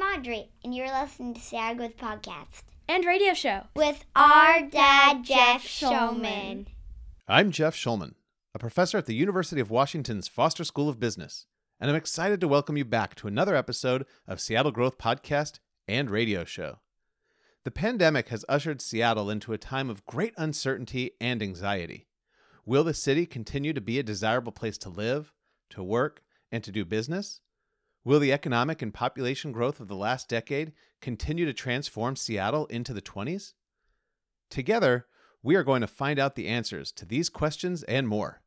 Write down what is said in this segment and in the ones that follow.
I'm Audrey, and you're listening to Seattle Growth Podcast and radio show with our dad, Jeff Shulman. I'm Jeff Shulman, a professor at the University of Washington's Foster School of Business, and I'm excited to welcome you back to another episode of Seattle Growth Podcast and radio show. The pandemic has ushered Seattle into a time of great uncertainty and anxiety. Will the city continue to be a desirable place to live, to work, and to do business? Will the economic and population growth of the last decade continue to transform Seattle into the 20s? Together, we are going to find out the answers to these questions and more.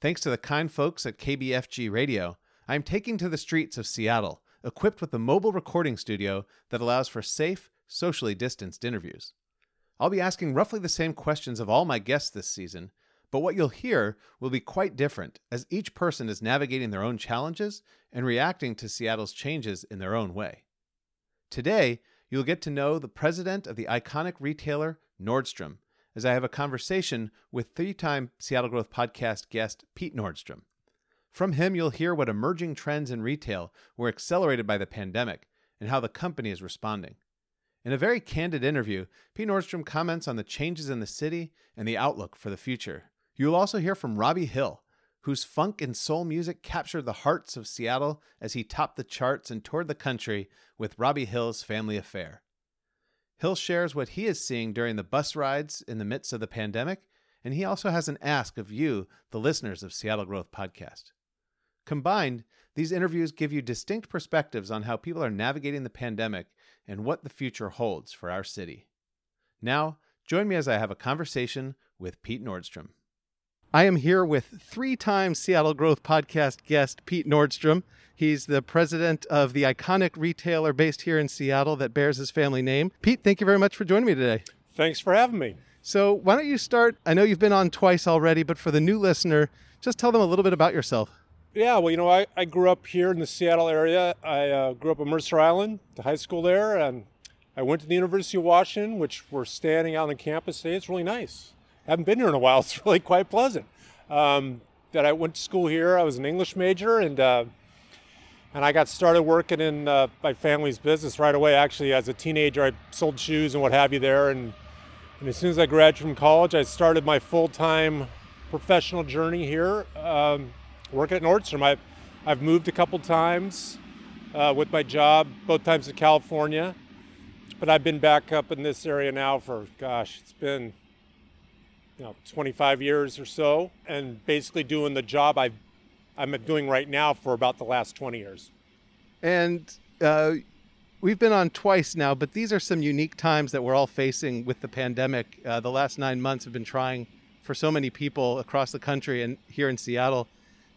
Thanks to the kind folks at KBFG Radio, I am taking to the streets of Seattle, equipped with a mobile recording studio that allows for safe, socially distanced interviews. I'll be asking roughly the same questions of all my guests this season, but what you'll hear will be quite different as each person is navigating their own challenges and reacting to Seattle's changes in their own way. Today, you'll get to know the president of the iconic retailer Nordstrom as I have a conversation with three time Seattle Growth Podcast guest Pete Nordstrom. From him, you'll hear what emerging trends in retail were accelerated by the pandemic and how the company is responding. In a very candid interview, Pete Nordstrom comments on the changes in the city and the outlook for the future. You will also hear from Robbie Hill, whose funk and soul music captured the hearts of Seattle as he topped the charts and toured the country with Robbie Hill's Family Affair. Hill shares what he is seeing during the bus rides in the midst of the pandemic, and he also has an ask of you, the listeners of Seattle Growth Podcast. Combined, these interviews give you distinct perspectives on how people are navigating the pandemic and what the future holds for our city. Now, join me as I have a conversation with Pete Nordstrom. I am here with three time Seattle Growth Podcast guest Pete Nordstrom. He's the president of the iconic retailer based here in Seattle that bears his family name. Pete, thank you very much for joining me today. Thanks for having me. So, why don't you start? I know you've been on twice already, but for the new listener, just tell them a little bit about yourself. Yeah, well, you know, I, I grew up here in the Seattle area. I uh, grew up on Mercer Island, the high school there, and I went to the University of Washington, which we're standing out on the campus today. It's really nice haven't been here in a while. It's really quite pleasant. Um, that I went to school here. I was an English major, and uh, and I got started working in uh, my family's business right away. Actually, as a teenager, I sold shoes and what have you there, and and as soon as I graduated from college, I started my full-time professional journey here, um, working at Nordstrom. I've I've moved a couple times uh, with my job, both times in California, but I've been back up in this area now for gosh, it's been you know 25 years or so, and basically doing the job i am doing right now for about the last 20 years. And uh, we've been on twice now, but these are some unique times that we're all facing with the pandemic. Uh, the last nine months have been trying for so many people across the country and here in Seattle.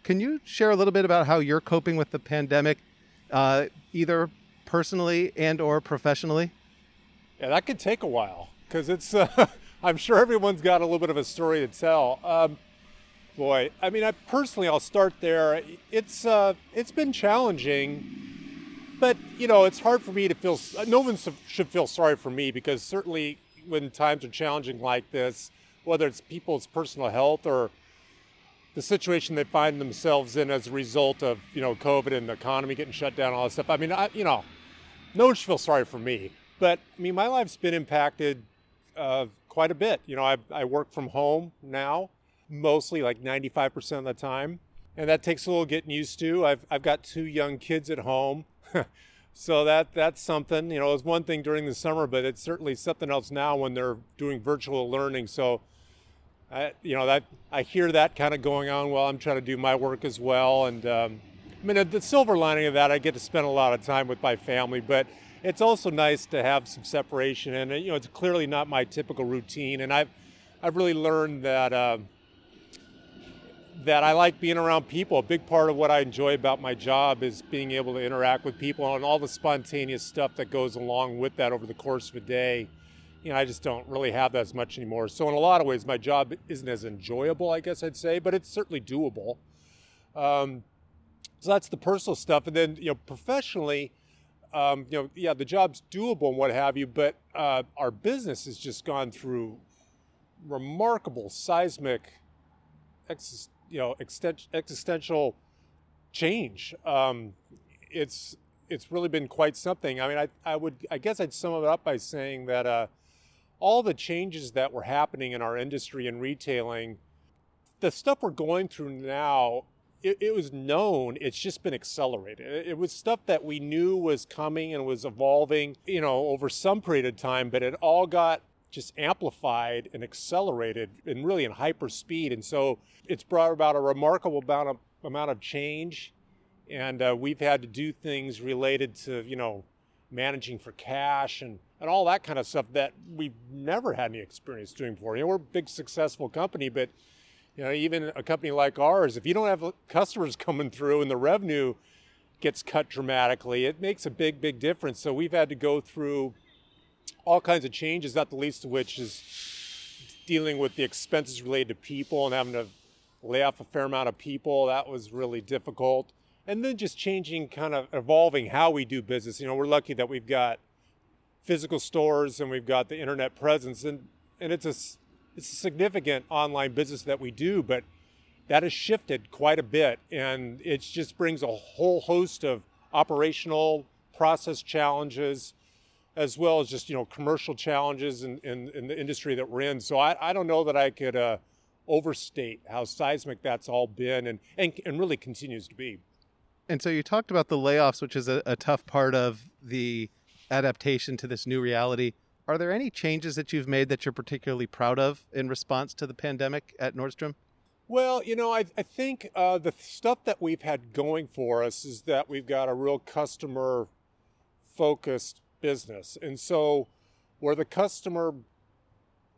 Can you share a little bit about how you're coping with the pandemic, uh, either personally and or professionally? Yeah, that could take a while because it's uh, I'm sure everyone's got a little bit of a story to tell. Um, boy, I mean, I personally, I'll start there. It's uh, it's been challenging, but you know, it's hard for me to feel. No one should feel sorry for me because certainly when times are challenging like this, whether it's people's personal health or the situation they find themselves in as a result of you know COVID and the economy getting shut down, all that stuff. I mean, I, you know, no one should feel sorry for me. But I mean, my life's been impacted uh, quite a bit. You know, I, I work from home now, mostly like 95% of the time. And that takes a little getting used to. I've, I've got two young kids at home. so that that's something. You know, it was one thing during the summer, but it's certainly something else now when they're doing virtual learning. So, I, you know, that I hear that kind of going on while I'm trying to do my work as well. And um, I mean, the silver lining of that, I get to spend a lot of time with my family, but it's also nice to have some separation. And you know, it's clearly not my typical routine. And I've I've really learned that. Uh, that I like being around people. A big part of what I enjoy about my job is being able to interact with people and all the spontaneous stuff that goes along with that over the course of a day. You know, I just don't really have that as much anymore. So in a lot of ways, my job isn't as enjoyable, I guess I'd say, but it's certainly doable. Um, so that's the personal stuff, and then you know, professionally, um, you know, yeah, the job's doable and what have you, but uh, our business has just gone through remarkable seismic, you know, existential change. Um, it's it's really been quite something. I mean, I, I would, I guess I'd sum it up by saying that uh, all the changes that were happening in our industry and retailing, the stuff we're going through now, it, it was known. It's just been accelerated. It, it was stuff that we knew was coming and was evolving, you know, over some period of time, but it all got just amplified and accelerated and really in hyper speed. And so it's brought about a remarkable amount of, amount of change. And uh, we've had to do things related to, you know, managing for cash and, and all that kind of stuff that we've never had any experience doing before. You know, we're a big successful company, but you know, even a company like ours, if you don't have customers coming through and the revenue gets cut dramatically, it makes a big, big difference. So we've had to go through all kinds of changes, not the least of which is dealing with the expenses related to people and having to lay off a fair amount of people. That was really difficult and then just changing kind of evolving how we do business you know we're lucky that we've got physical stores and we've got the internet presence and and it's a it's a significant online business that we do but that has shifted quite a bit and it just brings a whole host of operational process challenges as well as just you know commercial challenges in, in, in the industry that we're in so i, I don't know that i could uh, overstate how seismic that's all been and, and, and really continues to be and so you talked about the layoffs, which is a, a tough part of the adaptation to this new reality. Are there any changes that you've made that you're particularly proud of in response to the pandemic at Nordstrom? Well, you know, I, I think uh, the stuff that we've had going for us is that we've got a real customer focused business. And so where the customer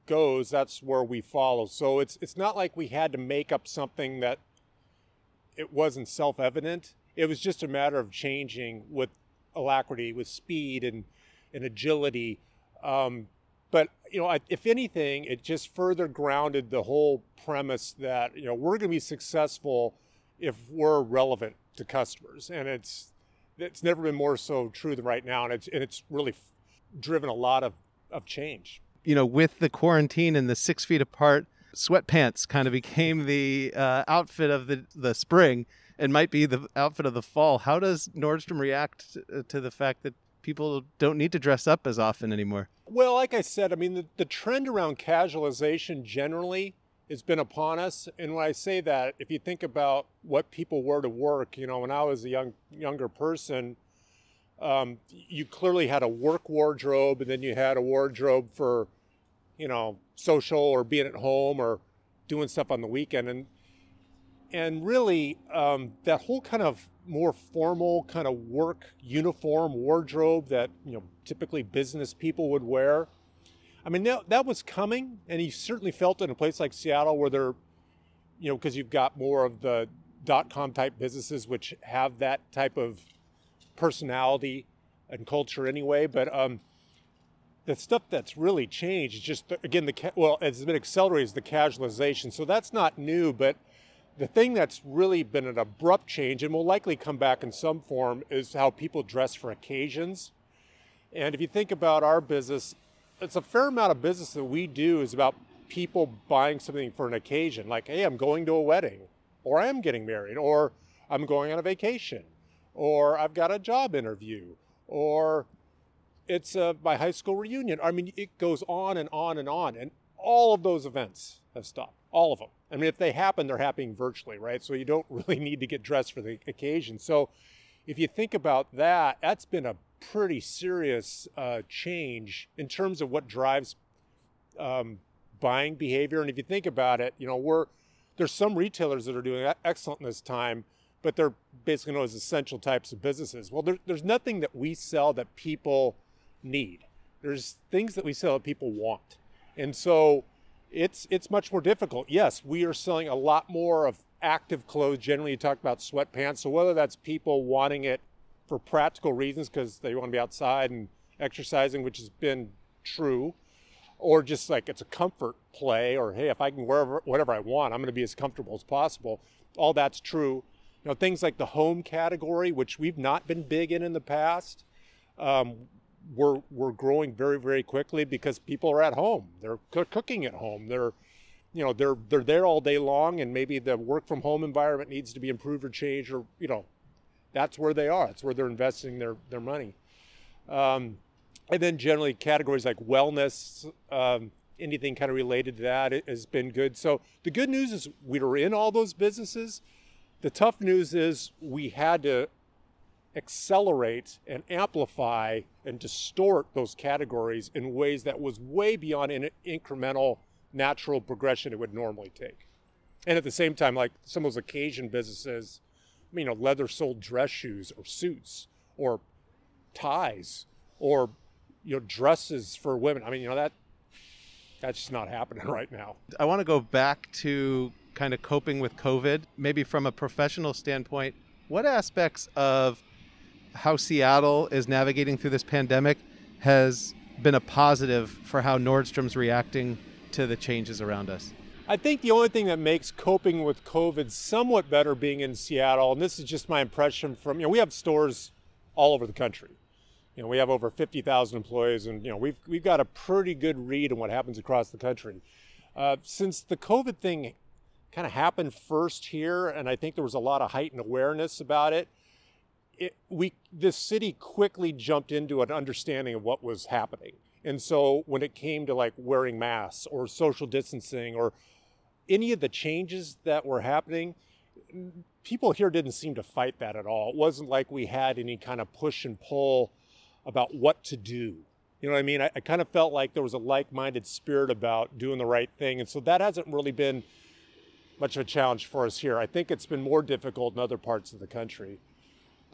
goes, that's where we follow. So it's it's not like we had to make up something that it wasn't self-evident it was just a matter of changing with alacrity, with speed and, and agility. Um, but you know, if anything, it just further grounded the whole premise that you know we're going to be successful if we're relevant to customers, and it's it's never been more so true than right now, and it's and it's really f- driven a lot of of change. You know, with the quarantine and the six feet apart, sweatpants kind of became the uh, outfit of the the spring and might be the outfit of the fall. How does Nordstrom react uh, to the fact that people don't need to dress up as often anymore? Well, like I said, I mean, the, the trend around casualization generally has been upon us. And when I say that, if you think about what people wore to work, you know, when I was a young younger person, um, you clearly had a work wardrobe, and then you had a wardrobe for, you know, social or being at home or doing stuff on the weekend. And and really um, that whole kind of more formal kind of work uniform wardrobe that you know typically business people would wear. I mean that, that was coming and you certainly felt it in a place like seattle where they're you know because you've got more of the dot com type businesses which have that type of personality and culture anyway but um, the stuff that's really changed is just again the well it's been accelerated is the casualization. So that's not new but the thing that's really been an abrupt change and will likely come back in some form is how people dress for occasions. And if you think about our business, it's a fair amount of business that we do is about people buying something for an occasion, like, hey, I'm going to a wedding, or I am getting married, or I'm going on a vacation, or I've got a job interview, or it's my high school reunion. I mean, it goes on and on and on. And all of those events have stopped, all of them. I mean, if they happen, they're happening virtually, right? So you don't really need to get dressed for the occasion. So if you think about that, that's been a pretty serious uh, change in terms of what drives um, buying behavior. And if you think about it, you know, we're there's some retailers that are doing excellent in this time, but they're basically known as essential types of businesses. Well, there, there's nothing that we sell that people need. There's things that we sell that people want. And so it's it's much more difficult. Yes, we are selling a lot more of active clothes. Generally, you talk about sweatpants. So whether that's people wanting it for practical reasons because they want to be outside and exercising, which has been true, or just like it's a comfort play, or hey, if I can wear whatever I want, I'm going to be as comfortable as possible. All that's true. You know, things like the home category, which we've not been big in in the past. Um, we're we're growing very very quickly because people are at home. They're cooking at home. They're you know they're they're there all day long, and maybe the work from home environment needs to be improved or changed, or you know that's where they are. That's where they're investing their their money. Um, and then generally categories like wellness, um, anything kind of related to that has been good. So the good news is we were in all those businesses. The tough news is we had to accelerate and amplify and distort those categories in ways that was way beyond an incremental natural progression it would normally take. And at the same time, like some of those occasion businesses, you know, leather soled dress shoes or suits or ties or you know dresses for women. I mean, you know that that's just not happening right now. I want to go back to kind of coping with COVID, maybe from a professional standpoint. What aspects of how Seattle is navigating through this pandemic has been a positive for how Nordstrom's reacting to the changes around us? I think the only thing that makes coping with COVID somewhat better being in Seattle, and this is just my impression from, you know, we have stores all over the country. You know, we have over 50,000 employees, and, you know, we've, we've got a pretty good read on what happens across the country. Uh, since the COVID thing kind of happened first here, and I think there was a lot of heightened awareness about it, it, we this city quickly jumped into an understanding of what was happening. And so when it came to like wearing masks or social distancing or any of the changes that were happening, people here didn't seem to fight that at all. It wasn't like we had any kind of push and pull about what to do. You know what I mean? I, I kind of felt like there was a like minded spirit about doing the right thing. And so that hasn't really been much of a challenge for us here. I think it's been more difficult in other parts of the country.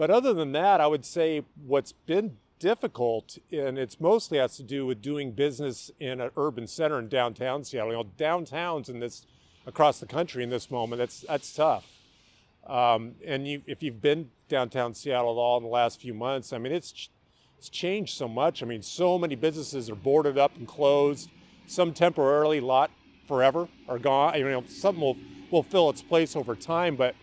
But other than that, I would say what's been difficult, and it's mostly has to do with doing business in an urban center in downtown Seattle. You know, downtowns in this across the country in this moment, that's that's tough. Um, and you, if you've been downtown Seattle at all in the last few months, I mean, it's it's changed so much. I mean, so many businesses are boarded up and closed. Some temporarily, lot forever are gone. You know, some will will fill its place over time, but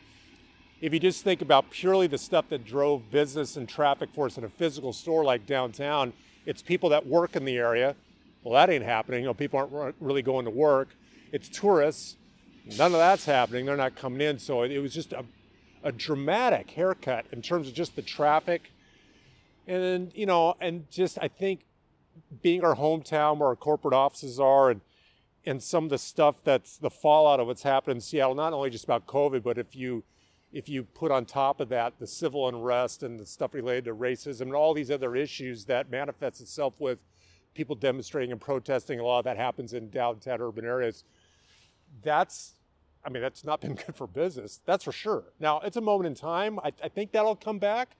if you just think about purely the stuff that drove business and traffic for us in a physical store like downtown, it's people that work in the area. Well, that ain't happening. You know, people aren't really going to work. It's tourists. None of that's happening. They're not coming in. So it was just a, a dramatic haircut in terms of just the traffic. And you know, and just I think being our hometown where our corporate offices are and and some of the stuff that's the fallout of what's happened in Seattle, not only just about COVID, but if you if you put on top of that the civil unrest and the stuff related to racism and all these other issues that manifests itself with people demonstrating and protesting, a lot of that happens in downtown urban areas. That's, I mean, that's not been good for business. That's for sure. Now, it's a moment in time. I, I think that'll come back.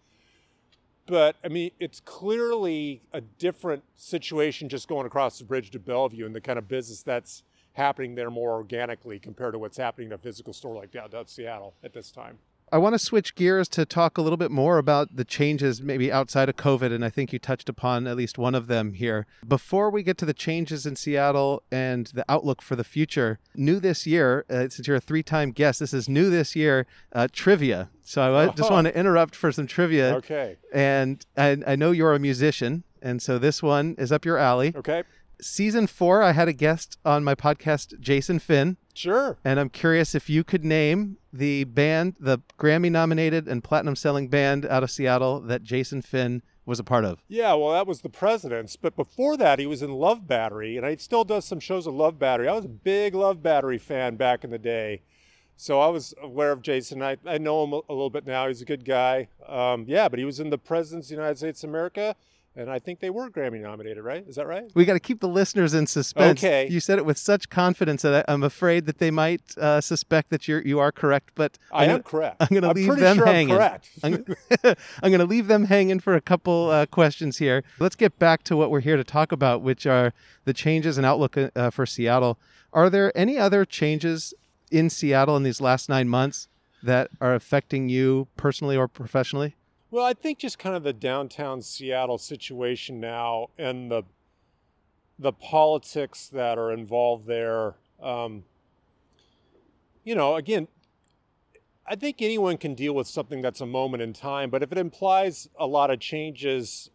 But I mean, it's clearly a different situation just going across the bridge to Bellevue and the kind of business that's happening there more organically compared to what's happening in a physical store like downtown Seattle at this time. I want to switch gears to talk a little bit more about the changes maybe outside of COVID, and I think you touched upon at least one of them here. Before we get to the changes in Seattle and the outlook for the future, new this year, uh, since you're a three time guest, this is new this year uh, trivia. So I oh. just want to interrupt for some trivia. Okay. And I, I know you're a musician, and so this one is up your alley. Okay season four, I had a guest on my podcast, Jason Finn. Sure. And I'm curious if you could name the band, the Grammy nominated and platinum selling band out of Seattle that Jason Finn was a part of. Yeah, well, that was the Presidents. But before that, he was in Love Battery, and he still does some shows of Love Battery. I was a big Love Battery fan back in the day. So I was aware of Jason. I, I know him a, little bit now. He's a good guy. Um, yeah, but he was in the Presidents of the United States of America and I think they were Grammy nominated, right? Is that right? We got to keep the listeners in suspense. Okay. You said it with such confidence that I, am afraid that they might uh, suspect that you're you are correct, but I I'm am gonna, correct. I'm going to leave them sure hanging. I'm correct. I'm, I'm going to leave them hanging for a couple uh, questions here. Let's get back to what we're here to talk about, which are the changes and outlook uh, for Seattle. Are there any other changes in Seattle in these last nine months that are affecting you personally or professionally? Well, I think just kind of the downtown Seattle situation now and the the politics that are involved there. Um, you know, again, I think anyone can deal with something that's a moment in time, but if it implies a lot of changes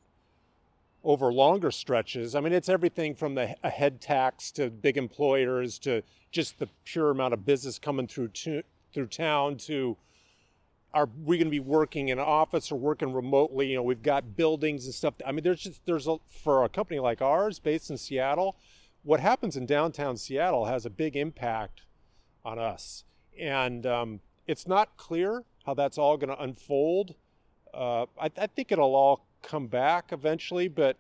over longer stretches, I mean, it's everything from the a head tax to big employers to just the pure amount of business coming through to, through town to are we going to be working in an office or working remotely? You know, we've got buildings and stuff. I mean, there's just there's a, for a company like ours based in Seattle, what happens in downtown Seattle has a big impact on us, and um, it's not clear how that's all going to unfold. Uh, I, I, think it'll all come back eventually, but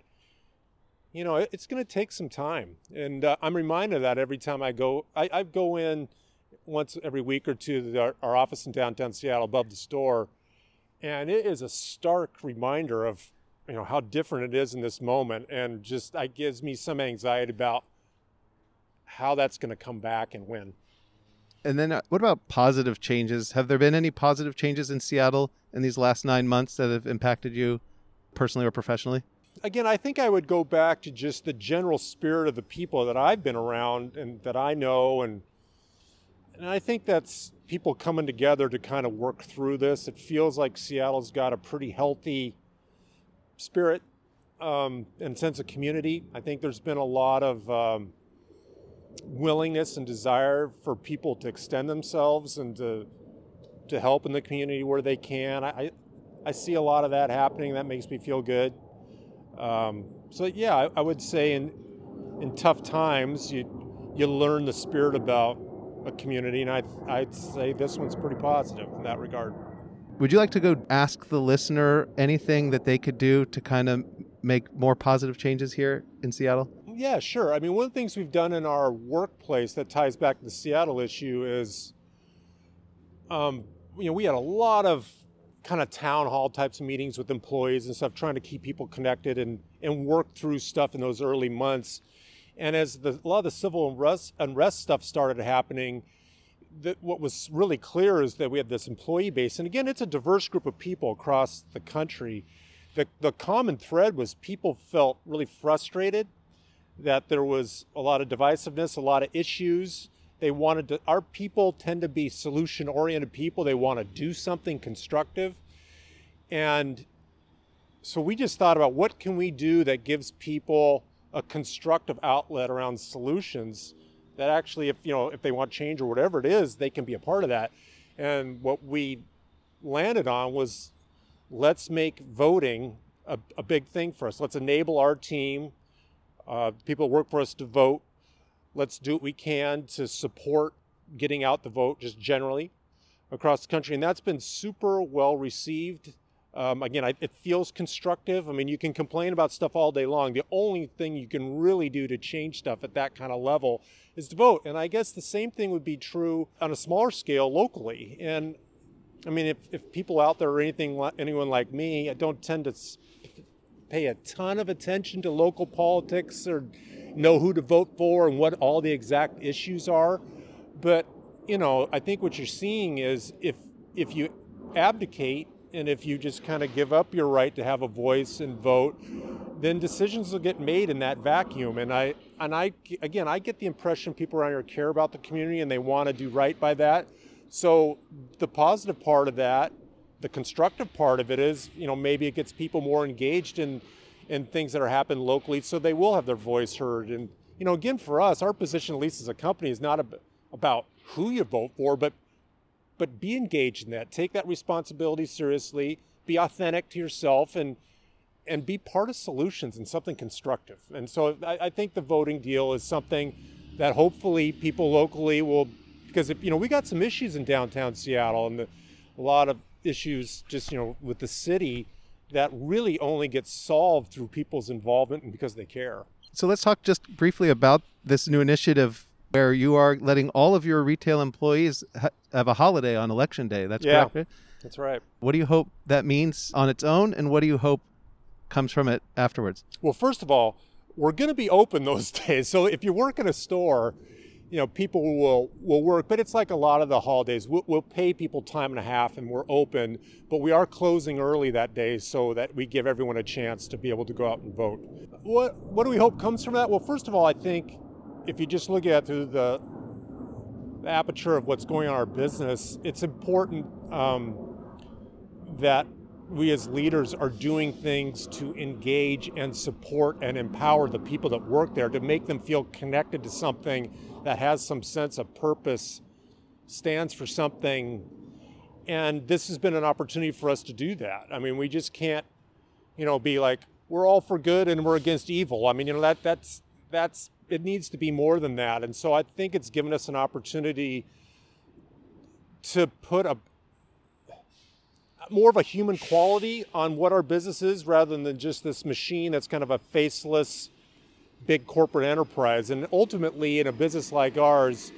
you know, it, it's going to take some time, and uh, I'm reminded of that every time I go. I, I go in once every week or two to our, our office in downtown Seattle above the store. And it is a stark reminder of you know how different it is in this moment. And just it gives me some anxiety about how that's going to come back and when. And then uh, what about positive changes? Have there been any positive changes in seattle in these last nine months that have impacted you personally or professionally? Again i think i would go back to just the general spirit of the people that i've been around and that i know and and I think that's people coming together to kind of work through this. It feels like Seattle's got a pretty healthy spirit um, and sense of community. I think there's been a lot of um, willingness and desire for people to extend themselves and to to help in the community where they can. I I see a lot of that happening. That makes me feel good. Um, so yeah, I, I would say in in tough times you you learn the spirit about a community, and I'd, I'd say this one's pretty positive in that regard. Would you like to go ask the listener anything that they could do to kind of make more positive changes here in Seattle? Yeah, sure. I mean, one of the things we've done in our workplace that ties back to the Seattle issue is, um, you know, we had a lot of kind of town hall types of meetings with employees and stuff, trying to keep people connected and, and work through stuff in those early months. And as the, a lot of the civil unrest, unrest stuff started happening, that what was really clear is that we had this employee base. And again, it's a diverse group of people across the country. The, the common thread was people felt really frustrated that there was a lot of divisiveness, a lot of issues. They wanted to, our people tend to be solution oriented people. They want to do something constructive. And so we just thought about what can we do that gives people a constructive outlet around solutions that actually if you know if they want change or whatever it is they can be a part of that. And what we landed on was let's make voting a, a big thing for us. Let's enable our team uh, people work for us to vote. Let's do what we can to support getting out the vote just generally across the country. And that's been super well received um, again, I, it feels constructive. I mean, you can complain about stuff all day long. The only thing you can really do to change stuff at that kind of level is to vote. And I guess the same thing would be true on a smaller scale locally. And I mean, if, if people out there or anything, anyone like me, I don't tend to pay a ton of attention to local politics or know who to vote for and what all the exact issues are. But you know, I think what you're seeing is if if you abdicate and if you just kind of give up your right to have a voice and vote, then decisions will get made in that vacuum. And I, and I, again, I get the impression people around here care about the community and they want to do right by that. So the positive part of that, the constructive part of it is, you know, maybe it gets people more engaged in, in things that are happening locally, so they will have their voice heard. And you know, again, for us, our position, at least as a company, is not about who you vote for, but but be engaged in that. Take that responsibility seriously. Be authentic to yourself and and be part of solutions and something constructive. And so I, I think the voting deal is something that hopefully people locally will because if, you know we got some issues in downtown Seattle and the, a lot of issues just you know with the city that really only gets solved through people's involvement and because they care. So let's talk just briefly about this new initiative where you are letting all of your retail employees ha- have a holiday on election day. That's yeah, correct. That's right. What do you hope that means on its own, and what do you hope comes from it afterwards? Well, first of all, we're going to be open those days. So if you work in a store, you know people will will work, but it's like a lot of the holidays. We'll, we'll pay people time and a half, and we're open, but we are closing early that day so that we give everyone a chance to be able to go out and vote. What what do we hope comes from that? Well, first of all, I think if you just look at through the, the aperture of what's going on in our business, it's important um, that we as leaders are doing things to engage and support and empower the people that work there to make them feel connected to something that has some sense of purpose, stands for something, And this has been an opportunity for us to do that. I mean, we just can't, you know, be like we're all for good and we're against evil. I mean, you know, that that's that's it needs to be more than that. And so I think it's given us an opportunity to put a more of a human quality on what our business is rather than just this machine that's kind of a faceless big corporate enterprise. And ultimately, in a business like ours,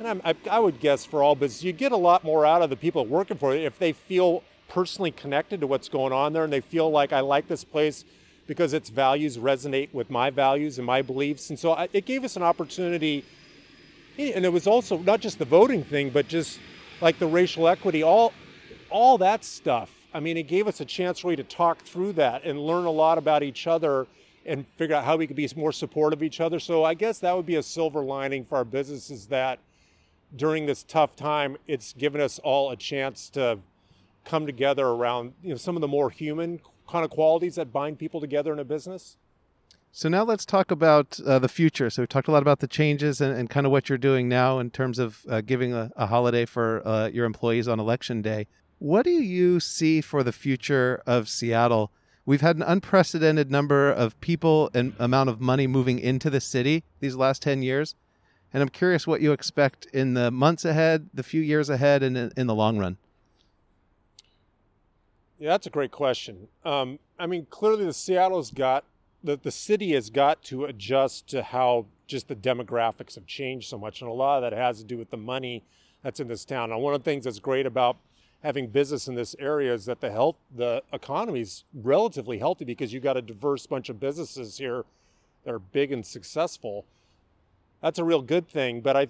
and I, I would guess for all business, you get a lot more out of the people working for it if they feel personally connected to what's going on there and they feel like I like this place because its values resonate with my values and my beliefs. And so I, it gave us an opportunity. And it was also not just the voting thing, but just like the racial equity, all, all that stuff. I mean, it gave us a chance really to talk through that and learn a lot about each other and figure out how we could be more supportive of each other. So I guess that would be a silver lining for our businesses that during this tough time, it's given us all a chance to come together around you know some of the more human kind of qualities that bind people together in a business. So now let's talk about uh, the future. So we talked a lot about the changes and, and, kind of what you're doing now in terms of uh, giving a, a, holiday for uh, your employees on election day. What do you see for the future of Seattle? We've had an unprecedented number of people and amount of money moving into the city these last 10 years. And I'm curious what you expect in the months ahead, the few years ahead, and in, in the long run. Yeah, that's a great question. Um, I mean, clearly the Seattle's got the, the city has got to adjust to how just the demographics have changed so much, and a lot of that has to do with the money that's in this town. And one of the things that's great about having business in this area is that the health, the economy is relatively healthy because you have got a diverse bunch of businesses here that are big and successful. That's a real good thing. But I,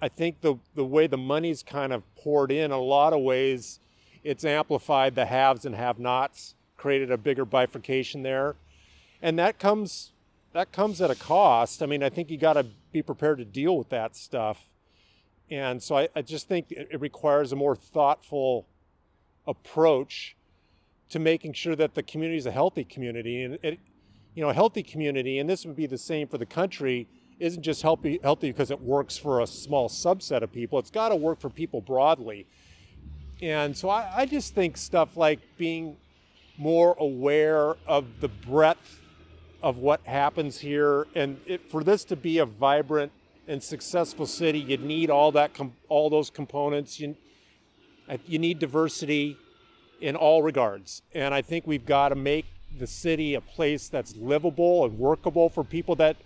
I think the the way the money's kind of poured in, a lot of ways it's amplified the haves and have-nots, created a bigger bifurcation there, and that comes that comes at a cost. I mean, I think you got to be prepared to deal with that stuff, and so I, I just think it requires a more thoughtful approach to making sure that the community is a healthy community, and it, you know, a healthy community, and this would be the same for the country isn't just healthy, healthy because it works for a small subset of people. It's got to work for people broadly. And so I, I just think stuff like being more aware of the breadth of what happens here, and it, for this to be a vibrant and successful city, you need all that, com- all those components. You, you need diversity in all regards, and I think we've got to make the city a place that's livable and workable for people that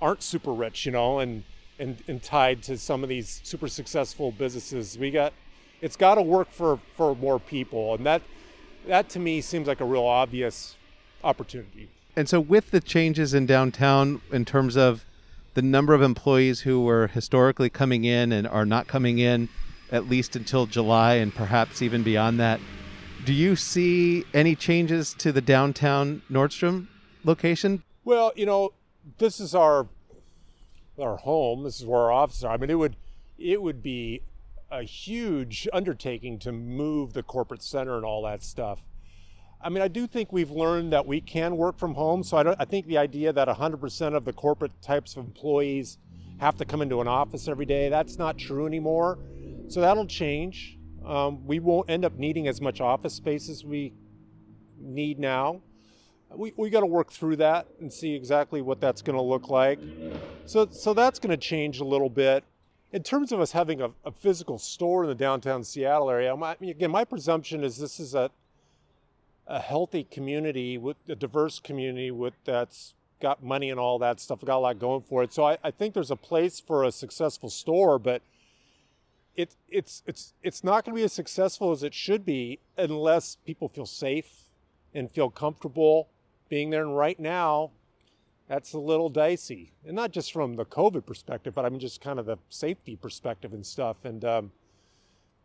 aren't super rich, you know, and and, and tied to some of these super successful businesses. We got it's got to work for for more people, and that that to me seems like a real obvious opportunity. And so, with the changes in downtown in terms of the number of employees who were historically coming in and are not coming in at least until July and perhaps even beyond that, do you see any changes to the downtown Nordstrom location? Well, you know, this is our our home. This is where our offices are. I mean, it would it would be a huge undertaking to move the corporate center and all that stuff. I mean, I do think we've learned that we can work from home. So I, I think the idea that 100% of the corporate types of employees have to come into an office every day, that's not true anymore. So that'll change. Um, we won't end up needing as much office space as we need now we, we got to work through that and see exactly what that's going to look like. So, so that's going to change a little bit. In terms of us having a, a physical store in the downtown Seattle area, my, again, my presumption is this is a, a healthy community with a diverse community with that's got money and all that stuff, got a lot going for it. So I, I think there's a place for a successful store, but it, it's, it's, it's not going to be as successful as it should be unless people feel safe and feel comfortable being there. And right now, that's a little dicey. And not just from the COVID perspective, but I mean, just kind of the safety perspective and stuff. And, um,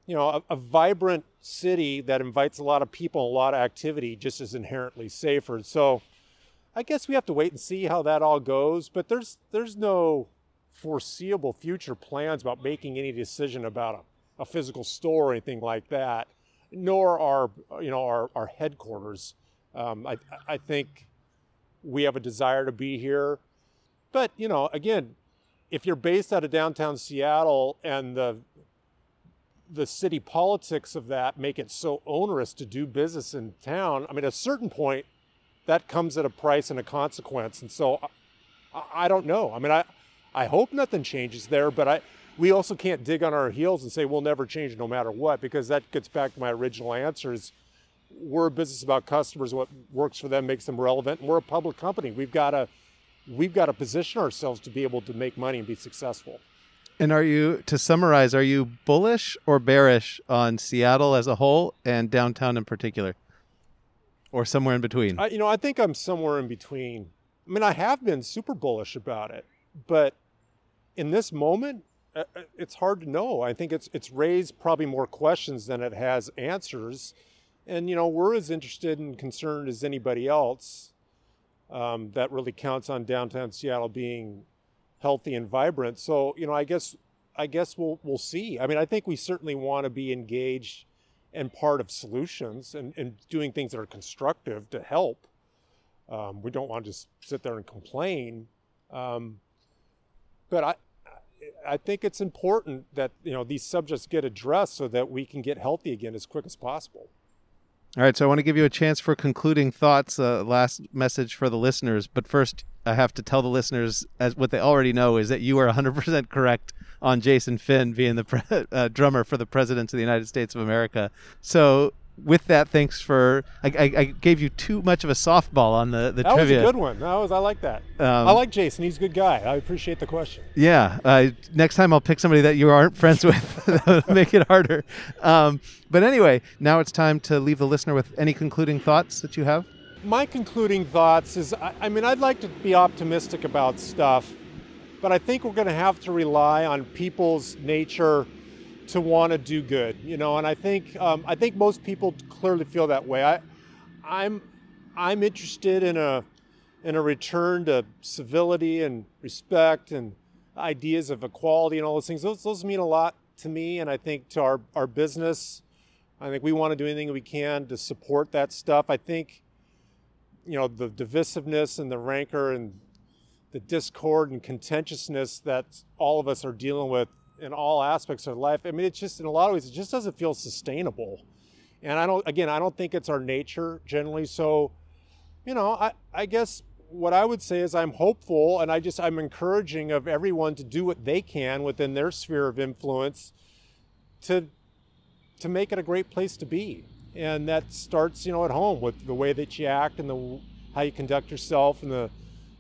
you know, a, a, vibrant city that invites a lot of people, a lot of activity, just is inherently safer. So I guess we have to wait and see how that all goes. But there's there's no foreseeable future plans about making any decision about a, a physical store or anything like that, nor are you know our, our headquarters. Um, I, I think we have a desire to be here. But, you know, again, if you're based out of downtown Seattle and the the city politics of that make it so onerous to do business in town. I mean, at a certain point, that comes at a price and a consequence. And so I, I don't know. I mean, I, I hope nothing changes there, but I, we also can't dig on our heels and say we'll never change no matter what, because that gets back to my original answers. We're a business about customers. What works for them makes them relevant. And we're a public company. We've got to, we've got to position ourselves to be able to make money and be successful. And are you, to summarize, are you bullish or bearish on Seattle as a whole and downtown in particular? Or somewhere in between? I, you know, I think I'm somewhere in between. I mean, I have been super bullish about it, but in this moment, uh, uh, it's hard to know. I think it's it's raised probably more questions than it has answers, and you know we're as interested and concerned as anybody else. Um, that really counts on downtown Seattle being healthy and vibrant. So you know, I guess I guess we'll we'll see. I mean, I think we certainly want to be engaged and part of solutions and, and doing things that are constructive to help. Um, we don't want to just sit there and complain. Um, but I, I think it's important that you know these subjects get addressed so that we can get healthy again as quick as possible. All right, so I want to give you a chance for concluding thoughts, uh, last message for the listeners. But first, I have to tell the listeners, as what they already know, is that you are 100% correct on Jason Finn being the pre- uh, drummer for the President of the United States of America. So with that, thanks for. I, I, I, gave you too much of a softball on the, the that trivia. That was a good one. That was I like that. Um, I like Jason. He's a good guy. I appreciate the question. Yeah. Uh, next time I'll pick somebody that you aren't friends with. make it harder. Um, but anyway, now it's time to leave the listener with any concluding thoughts that you have. My concluding thoughts is, I, I mean, I'd like to be optimistic about stuff, but I think we're going to have to rely on people's nature to want to do good, you know. And I think um, I think most people clearly feel that way. I, I'm I'm interested in a in a return to civility and respect and ideas of equality and all those things. Those those mean a lot to me, and I think to our our business. I think we want to do anything we can to support that stuff. I think, you know, the divisiveness and the rancor and the discord and contentiousness that all of us are dealing with in all aspects of life. I mean, it's just in a lot of ways, it just doesn't feel sustainable. And I don't, again, I don't think it's our nature generally. So, you know, I, I guess what I would say is I'm hopeful and I just, I'm encouraging of everyone to do what they can within their sphere of influence to, to make it a great place to be. And that starts, you know, at home with the way that you act and the, how you conduct yourself and the,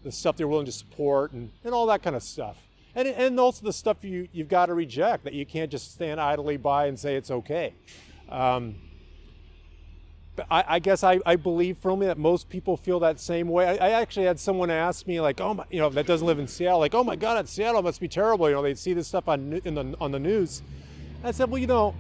the stuff they're willing to support and, and all that kind of stuff and and also the stuff you you've got to reject that you can't just stand idly by and say it's okay. Um, but I, I guess I, I believe firmly that most people feel that same way. I, I, actually had someone ask me like, oh my, you know, that doesn't live in Seattle, like, oh my God, at Seattle must be terrible. You know, they see this stuff on in the on the news. I said, well, you know,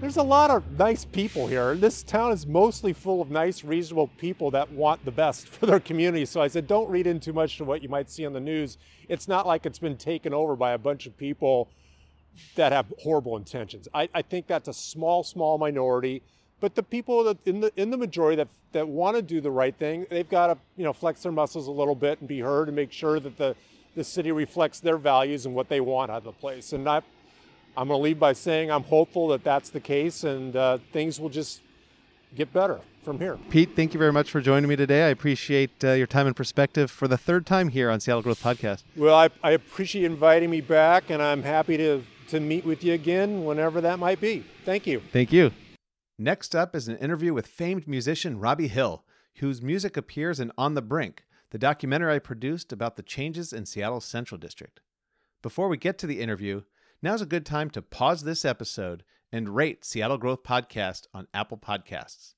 there's a lot of nice people here. This town is mostly full of nice, reasonable people that want the best for their community. So I said, don't read in too much to what you might see on the news. It's not like it's been taken over by a bunch of people that have horrible intentions. I, I think that's a small, small minority. But the people that in the in the majority that that want to do the right thing, they've got to you know flex their muscles a little bit and be heard and make sure that the the city reflects their values and what they want out of the place. And not I'm going to leave by saying I'm hopeful that that's the case and uh, things will just get better from here. Pete, thank you very much for joining me today. I appreciate uh, your time and perspective for the third time here on Seattle Growth Podcast. Well, I, I appreciate inviting me back, and I'm happy to, to meet with you again whenever that might be. Thank you. Thank you. Next up is an interview with famed musician Robbie Hill, whose music appears in On the Brink, the documentary I produced about the changes in Seattle's Central District. Before we get to the interview, Now's a good time to pause this episode and rate Seattle Growth Podcast on Apple Podcasts.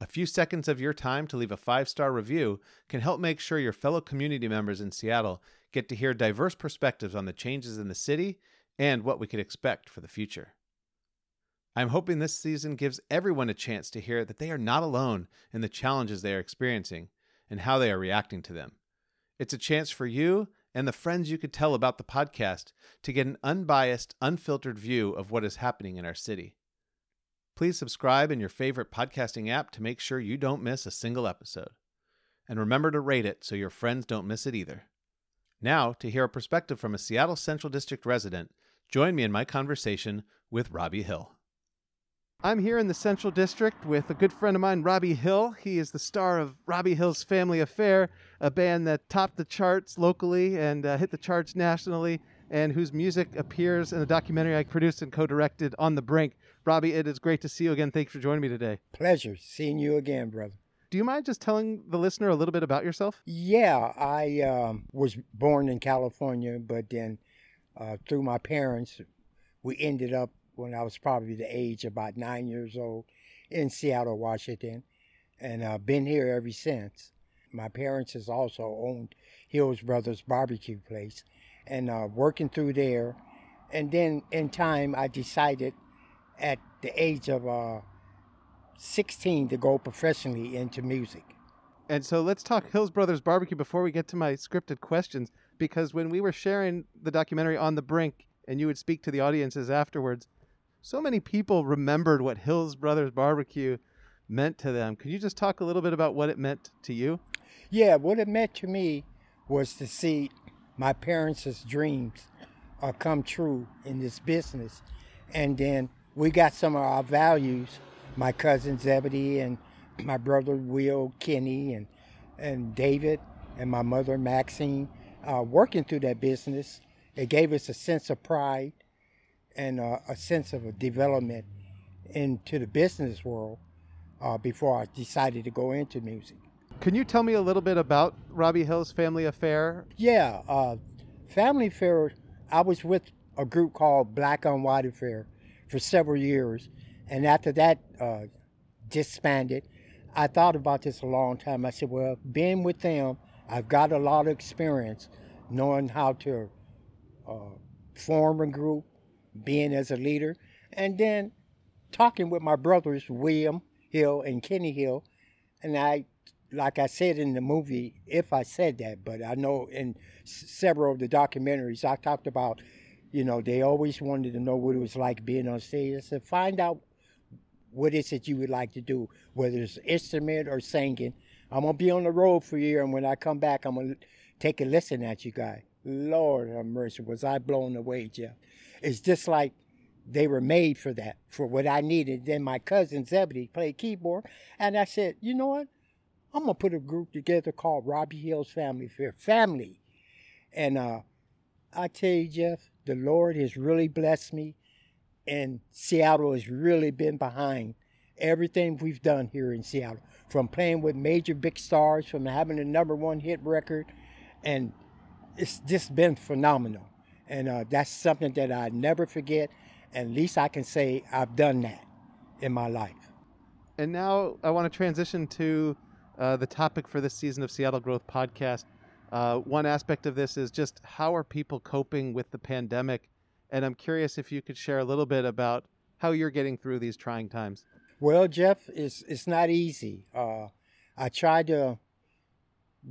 A few seconds of your time to leave a five star review can help make sure your fellow community members in Seattle get to hear diverse perspectives on the changes in the city and what we could expect for the future. I'm hoping this season gives everyone a chance to hear that they are not alone in the challenges they are experiencing and how they are reacting to them. It's a chance for you and the friends you could tell about the podcast to get an unbiased, unfiltered view of what is happening in our city. Please subscribe in your favorite podcasting app to make sure you don't miss a single episode. And remember to rate it so your friends don't miss it either. Now, to hear a perspective from a Seattle Central District resident, Join me in my conversation with Robbie Hill. I'm here in the Central District with a good friend of mine, Robbie Hill. He is the star of Robbie Hill's Family Affair, a band that topped the charts locally and uh, hit the charts nationally, and whose music appears in a documentary I produced and co directed, On the Brink. Robbie, it is great to see you again. Thanks for joining me today. Pleasure seeing you again, brother. Do you mind just telling the listener a little bit about yourself? Yeah, I um, was born in California, but then uh, through my parents, we ended up when I was probably the age about nine years old in Seattle, Washington, and uh, been here ever since. My parents has also owned Hills Brothers Barbecue Place, and uh, working through there, and then in time I decided at the age of uh, 16 to go professionally into music. And so let's talk Hills Brothers Barbecue before we get to my scripted questions, because when we were sharing the documentary on the brink, and you would speak to the audiences afterwards, so many people remembered what Hills Brothers Barbecue meant to them. Could you just talk a little bit about what it meant to you? Yeah, what it meant to me was to see my parents' dreams uh, come true in this business. And then we got some of our values, my cousin Zebedee and my brother Will, Kenny, and, and David, and my mother Maxine, uh, working through that business. It gave us a sense of pride and uh, a sense of a development into the business world uh, before I decided to go into music. Can you tell me a little bit about Robbie Hill's Family Affair? Yeah, uh, Family Affair, I was with a group called Black on White Affair for several years. And after that uh, disbanded, I thought about this a long time. I said, well, being with them, I've got a lot of experience knowing how to uh, form a group, being as a leader, and then talking with my brothers, William Hill and Kenny Hill. And I, like I said in the movie, if I said that, but I know in several of the documentaries, I talked about, you know, they always wanted to know what it was like being on stage. I said, find out what is it you would like to do, whether it's instrument or singing. I'm gonna be on the road for a year, and when I come back, I'm gonna take a listen at you guys. Lord have mercy, was I blown away, Jeff? It's just like they were made for that, for what I needed. Then my cousin Zebedee played keyboard, and I said, you know what? I'm gonna put a group together called Robbie Hill's Family Fair Family, and uh, I tell you, Jeff, the Lord has really blessed me, and Seattle has really been behind everything we've done here in Seattle, from playing with major big stars, from having a number one hit record, and it's just been phenomenal. And uh, that's something that I never forget. And at least I can say I've done that in my life. And now I want to transition to uh, the topic for this season of Seattle Growth Podcast. Uh, one aspect of this is just how are people coping with the pandemic? And I'm curious if you could share a little bit about how you're getting through these trying times. Well, Jeff, it's it's not easy. Uh, I try to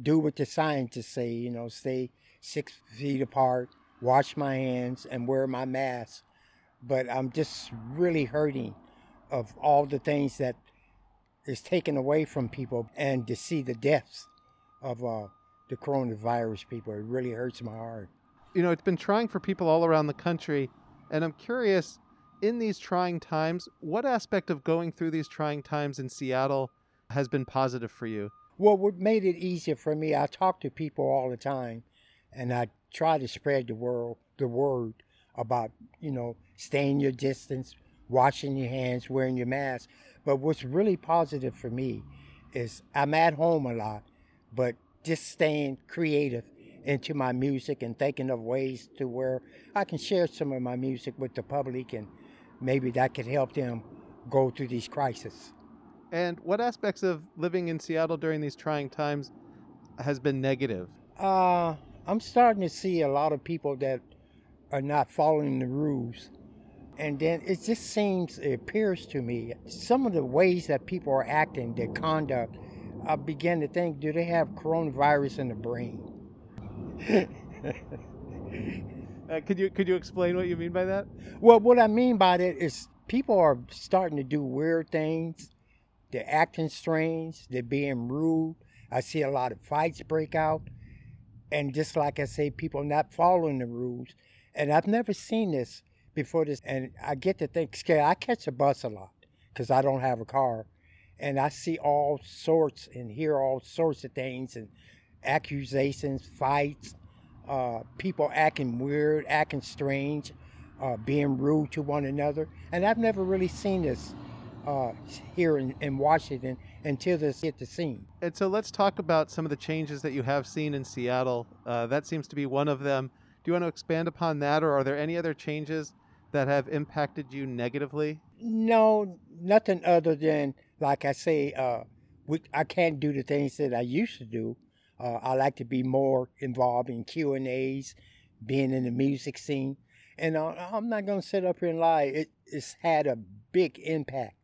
do what the scientists say. You know, stay six feet apart, wash my hands, and wear my mask. But I'm just really hurting of all the things that is taken away from people, and to see the deaths of uh, the coronavirus people, it really hurts my heart. You know, it's been trying for people all around the country, and I'm curious in these trying times, what aspect of going through these trying times in Seattle has been positive for you? Well, what made it easier for me, I talk to people all the time, and I try to spread the world the word about you know staying your distance, washing your hands, wearing your mask. But what's really positive for me is I'm at home a lot, but just staying creative into my music and thinking of ways to where I can share some of my music with the public and maybe that could help them go through these crises. And what aspects of living in Seattle during these trying times has been negative? Uh, I'm starting to see a lot of people that are not following the rules. And then it just seems, it appears to me, some of the ways that people are acting, their conduct, I begin to think, do they have coronavirus in the brain? Uh, could you could you explain what you mean by that? Well, what I mean by that is people are starting to do weird things. They're acting strange. They're being rude. I see a lot of fights break out. And just like I say, people not following the rules. And I've never seen this before this. And I get to think, scared. I catch a bus a lot because I don't have a car. And I see all sorts and hear all sorts of things and accusations, fights, uh, people acting weird, acting strange, uh, being rude to one another. And I've never really seen this uh, here in, in Washington until this hit the scene. And so let's talk about some of the changes that you have seen in Seattle. Uh, that seems to be one of them. Do you want to expand upon that, or are there any other changes that have impacted you negatively? No, nothing other than, like I say, uh, we, I can't do the things that I used to do. Uh, I like to be more involved in Q and A's, being in the music scene, and uh, I'm not going to sit up here and lie. It, it's had a big impact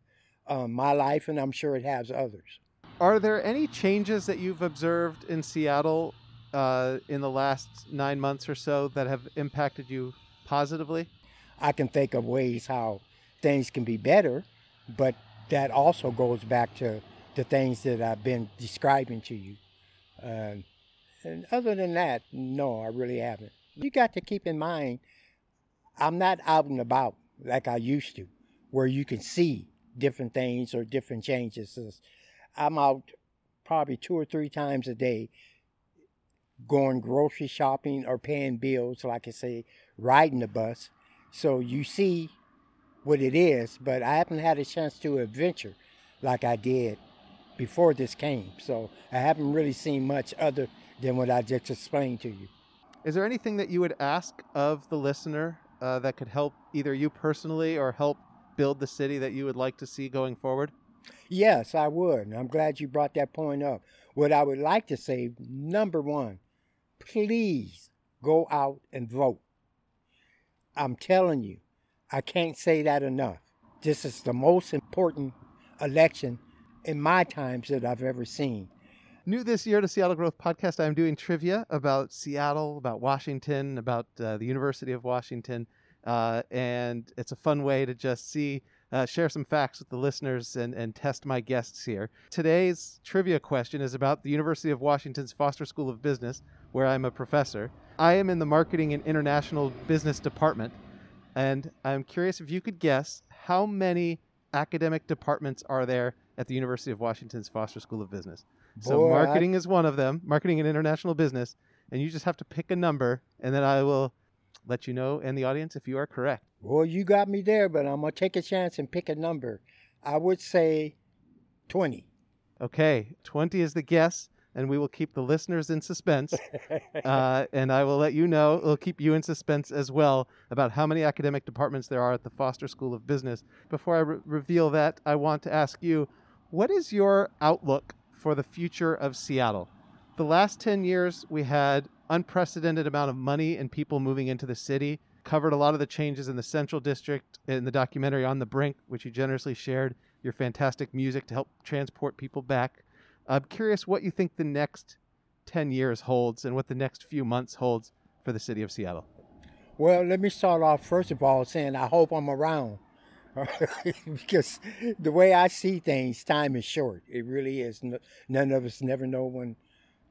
on my life, and I'm sure it has others. Are there any changes that you've observed in Seattle uh, in the last nine months or so that have impacted you positively? I can think of ways how things can be better, but that also goes back to the things that I've been describing to you. Um, and other than that, no, I really haven't. You got to keep in mind, I'm not out and about like I used to, where you can see different things or different changes. I'm out probably two or three times a day going grocery shopping or paying bills, like I say, riding the bus. So you see what it is, but I haven't had a chance to adventure like I did before this came. So I haven't really seen much other than what I just explained to you. Is there anything that you would ask of the listener uh, that could help either you personally or help build the city that you would like to see going forward? Yes, I would. And I'm glad you brought that point up. What I would like to say, number one, please go out and vote. I'm telling you, I can't say that enough. This is the most important election in my times that I've ever seen. New this year to Seattle Growth Podcast, I'm doing trivia about Seattle, about Washington, about uh, the University of Washington. Uh, and it's a fun way to just see, uh, share some facts with the listeners and, and test my guests here. Today's trivia question is about the University of Washington's Foster School of Business, where I'm a professor. I am in the Marketing and International Business Department, and I'm curious if you could guess how many academic departments are there at the University of Washington's Foster School of Business. So Boy, I- marketing is one of them, marketing and international business, and you just have to pick a number, and then I will let you know and the audience if you are correct. Well, you got me there, but I'm going to take a chance and pick a number. I would say 20. Okay, 20 is the guess, and we will keep the listeners in suspense. uh, and I will let you know, it'll keep you in suspense as well about how many academic departments there are at the Foster School of Business. Before I re- reveal that, I want to ask you what is your outlook for the future of Seattle? The last 10 years, we had unprecedented amount of money and people moving into the city. Covered a lot of the changes in the Central District in the documentary On the Brink, which you generously shared your fantastic music to help transport people back. I'm curious what you think the next 10 years holds and what the next few months holds for the city of Seattle. Well, let me start off first of all saying I hope I'm around. because the way I see things, time is short. It really is. None of us never know when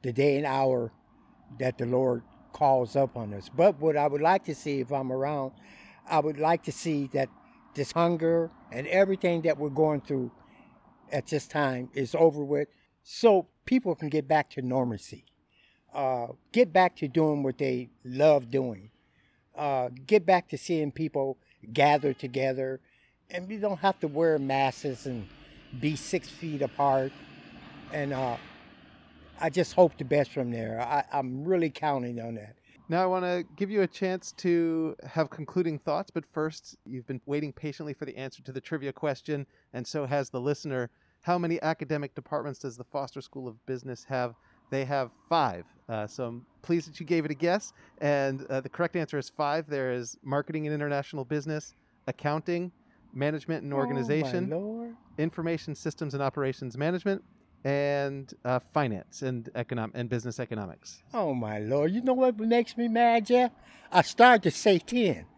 the day and hour that the Lord calls up on us. But what I would like to see if I'm around, I would like to see that this hunger and everything that we're going through at this time is over with so people can get back to normalcy. Uh, get back to doing what they love doing. Uh, get back to seeing people gather together and we don't have to wear masks and be six feet apart. And uh, I just hope the best from there. I, I'm really counting on that. Now, I want to give you a chance to have concluding thoughts, but first, you've been waiting patiently for the answer to the trivia question, and so has the listener. How many academic departments does the Foster School of Business have? They have five. Uh, so I'm pleased that you gave it a guess. And uh, the correct answer is five. There is marketing and international business, accounting, management and organization, Oh, information systems and operations management, and uh, finance and economic and business economics. Oh my Lord. You know what makes me mad, Jeff? I started to say 10.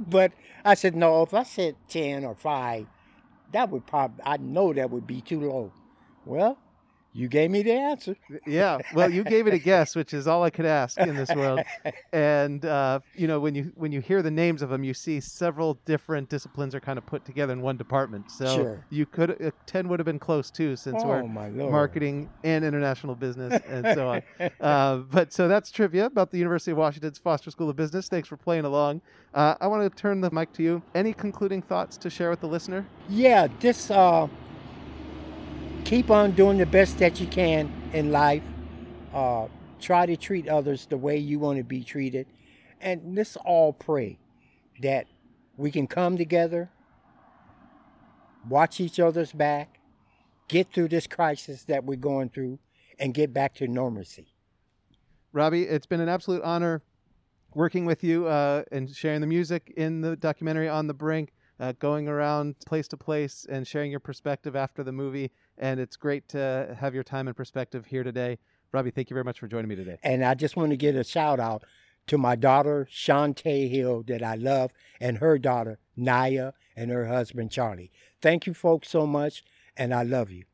But I said, no, if I said 10 or 5, that would probably, I know that would be too low. Well, You gave me the answer. Yeah, well, you gave it a guess, which is all I could ask in this world. And uh, you know, when you when you hear the names of them, you see several different disciplines are kind of put together in one department. So Sure. you could uh, ten would have been close too, since oh we're marketing and international business and so on. uh, but so that's trivia about the University of Washington's Foster School of Business. Thanks for playing along. Uh, I want to turn the mic to you. Any concluding thoughts to share with the listener? Yeah, This uh, keep on doing the best that you can in life. Uh, try to treat others the way you want to be treated. And let's all pray that we can come together, watch each other's back, get through this crisis that we're going through, and get back to normalcy. Robbie, it's been an absolute honor working with you uh, and sharing the music in the documentary On the Brink, uh, going around place to place and sharing your perspective after the movie. And it's great to have your time and perspective here today. Robbie, thank you very much for joining me today. And I just want to give a shout out to my daughter, Shantae Hill, that I love, and her daughter, Naya, and her husband, Charlie. Thank you, folks, so much, and I love you.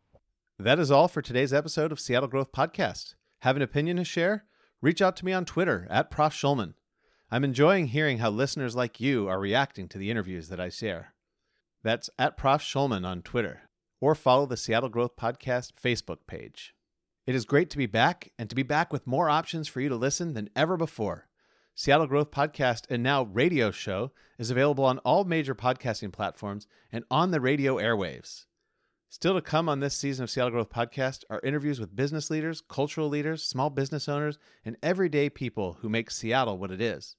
That is all for today's episode of Seattle Growth Podcast. Have an opinion to share? Reach out to me on Twitter at Prof. Shulman. I'm enjoying hearing how listeners like you are reacting to the interviews that I share. That's at Prof. Shulman on Twitter, or follow the Seattle Growth Podcast Facebook page. It is great to be back and to be back with more options for you to listen than ever before. Seattle Growth Podcast and now radio show is available on all major podcasting platforms and on the radio airwaves. Still to come on this season of Seattle Growth Podcast are interviews with business leaders, cultural leaders, small business owners, and everyday people who make Seattle what it is.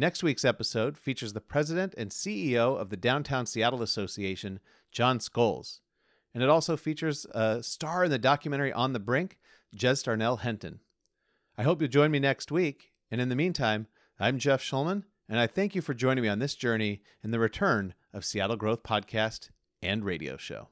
Next week's episode features the president and CEO of the Downtown Seattle Association, John Scholes. And it also features a star in the documentary On the Brink, Jez Starnell Henton. I hope you'll join me next week. And in the meantime, I'm Jeff Shulman, and I thank you for joining me on this journey in the return of Seattle Growth Podcast and Radio Show.